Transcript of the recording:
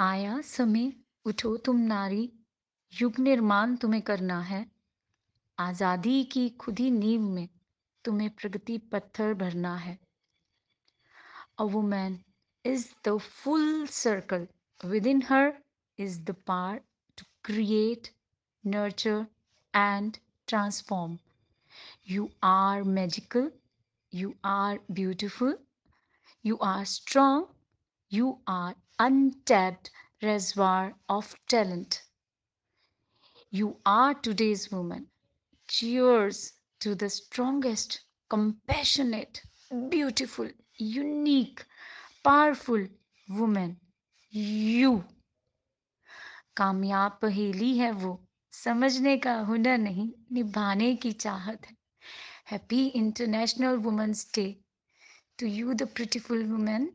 आया समय उठो तुम नारी, युग निर्माण तुम्हें करना है। आज़ादी की खुद ही नींव में तुम्हें प्रगति पत्थर भरना है। A woman is the full circle within her is the power to create nurture and transform you are magical you are beautiful you are strong You are untapped reservoir of talent. You are today's woman. Cheers to the strongest, compassionate, beautiful, unique, powerful woman. You. कामयाब पहेली है वो समझने का हुनर नहीं निभाने की चाहत है happy international women's day to you the beautiful women